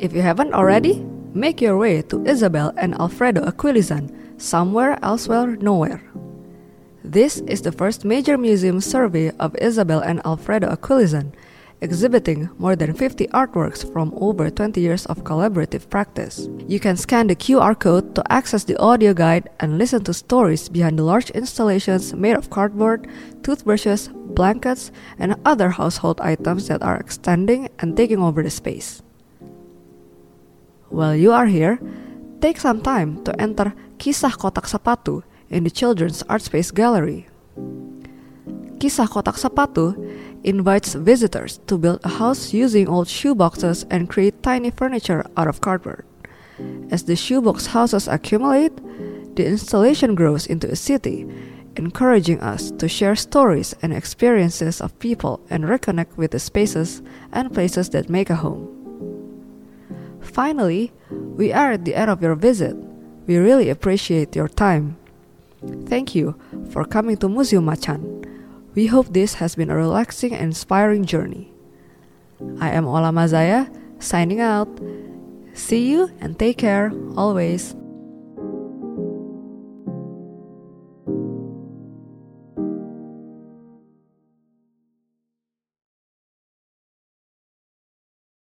If you haven't already, make your way to Isabel and Alfredo Aquilizan, somewhere elsewhere nowhere. This is the first major museum survey of Isabel and Alfredo Aquilizan, exhibiting more than 50 artworks from over 20 years of collaborative practice. You can scan the QR code to access the audio guide and listen to stories behind the large installations made of cardboard, toothbrushes, blankets, and other household items that are extending and taking over the space. While you are here, take some time to enter Kisah Kotak Sepatu in the Children's Art Space Gallery. Kisah Kotak Sepatu invites visitors to build a house using old shoeboxes and create tiny furniture out of cardboard. As the shoebox houses accumulate, the installation grows into a city, encouraging us to share stories and experiences of people and reconnect with the spaces and places that make a home. Finally, we are at the end of your visit. We really appreciate your time. Thank you for coming to Museum Macan. We hope this has been a relaxing and inspiring journey. I am Ola Mazaya, signing out. See you and take care always.